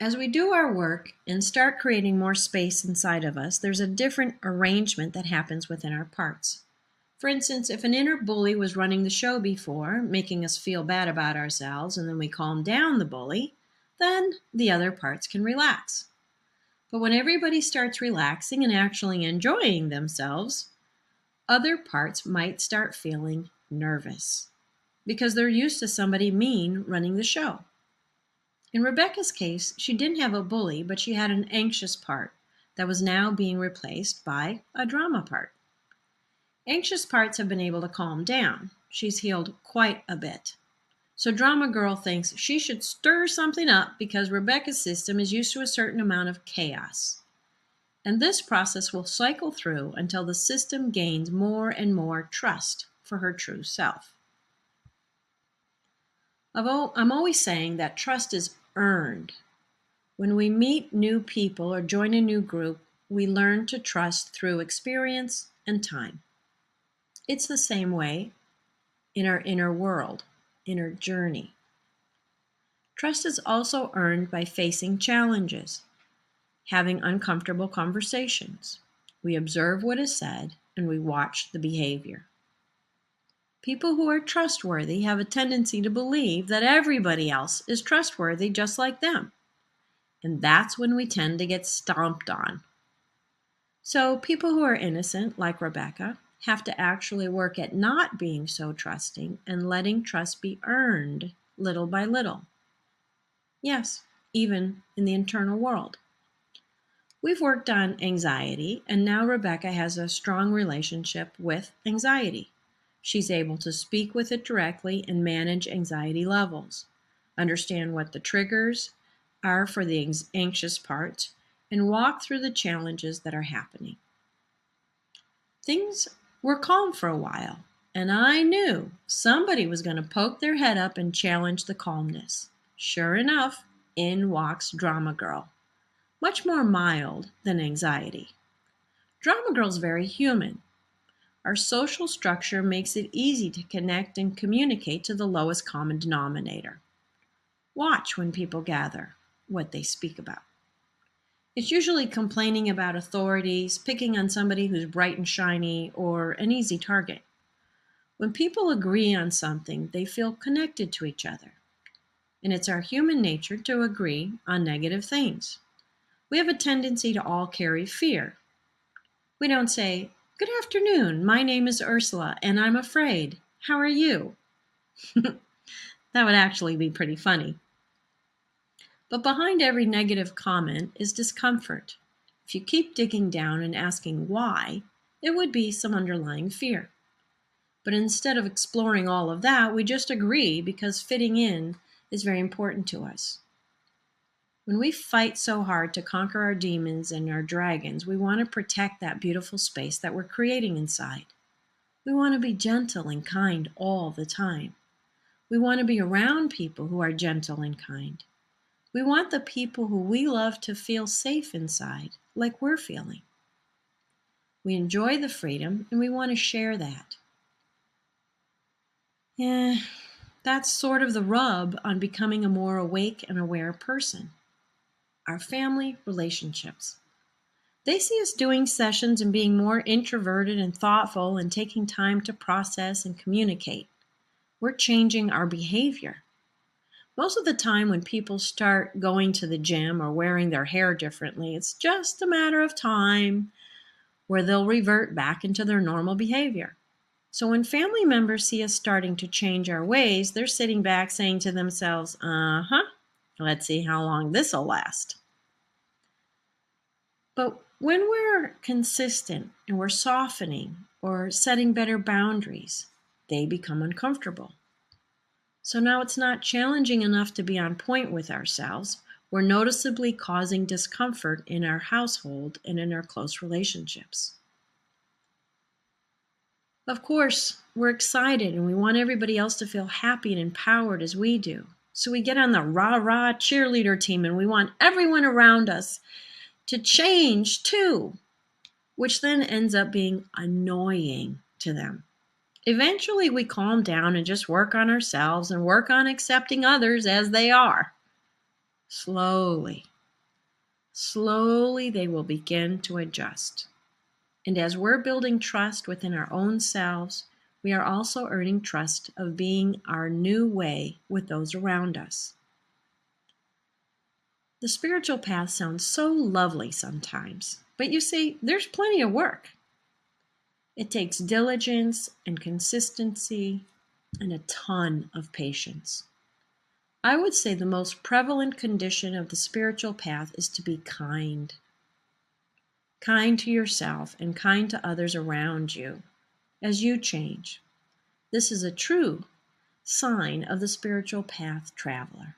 As we do our work and start creating more space inside of us, there's a different arrangement that happens within our parts. For instance, if an inner bully was running the show before, making us feel bad about ourselves, and then we calm down the bully, then the other parts can relax. But when everybody starts relaxing and actually enjoying themselves, other parts might start feeling nervous because they're used to somebody mean running the show. In Rebecca's case, she didn't have a bully, but she had an anxious part that was now being replaced by a drama part. Anxious parts have been able to calm down. She's healed quite a bit. So Drama Girl thinks she should stir something up because Rebecca's system is used to a certain amount of chaos. And this process will cycle through until the system gains more and more trust for her true self. I'm always saying that trust is earned. When we meet new people or join a new group, we learn to trust through experience and time. It's the same way in our inner world, inner journey. Trust is also earned by facing challenges, having uncomfortable conversations. We observe what is said and we watch the behavior. People who are trustworthy have a tendency to believe that everybody else is trustworthy just like them. And that's when we tend to get stomped on. So, people who are innocent, like Rebecca, have to actually work at not being so trusting and letting trust be earned little by little. Yes, even in the internal world. We've worked on anxiety, and now Rebecca has a strong relationship with anxiety. She's able to speak with it directly and manage anxiety levels, understand what the triggers are for the anxious parts, and walk through the challenges that are happening. Things were calm for a while, and I knew somebody was going to poke their head up and challenge the calmness. Sure enough, in walks Drama Girl, much more mild than anxiety. Drama Girl's very human. Our social structure makes it easy to connect and communicate to the lowest common denominator. Watch when people gather what they speak about. It's usually complaining about authorities, picking on somebody who's bright and shiny, or an easy target. When people agree on something, they feel connected to each other. And it's our human nature to agree on negative things. We have a tendency to all carry fear. We don't say, Good afternoon. My name is Ursula, and I'm afraid. How are you? that would actually be pretty funny. But behind every negative comment is discomfort. If you keep digging down and asking why, it would be some underlying fear. But instead of exploring all of that, we just agree because fitting in is very important to us. When we fight so hard to conquer our demons and our dragons, we want to protect that beautiful space that we're creating inside. We want to be gentle and kind all the time. We want to be around people who are gentle and kind. We want the people who we love to feel safe inside, like we're feeling. We enjoy the freedom and we want to share that. Yeah, that's sort of the rub on becoming a more awake and aware person our family relationships. They see us doing sessions and being more introverted and thoughtful and taking time to process and communicate. We're changing our behavior. Most of the time, when people start going to the gym or wearing their hair differently, it's just a matter of time where they'll revert back into their normal behavior. So, when family members see us starting to change our ways, they're sitting back saying to themselves, uh huh, let's see how long this will last. But when we're consistent and we're softening or setting better boundaries, they become uncomfortable. So now it's not challenging enough to be on point with ourselves. We're noticeably causing discomfort in our household and in our close relationships. Of course, we're excited and we want everybody else to feel happy and empowered as we do. So we get on the rah rah cheerleader team and we want everyone around us to change too, which then ends up being annoying to them. Eventually, we calm down and just work on ourselves and work on accepting others as they are. slowly, slowly they will begin to adjust. And as we're building trust within our own selves, we are also earning trust of being our new way with those around us. The spiritual path sounds so lovely sometimes, but you see, there's plenty of work. It takes diligence and consistency and a ton of patience. I would say the most prevalent condition of the spiritual path is to be kind. Kind to yourself and kind to others around you as you change. This is a true sign of the spiritual path traveler.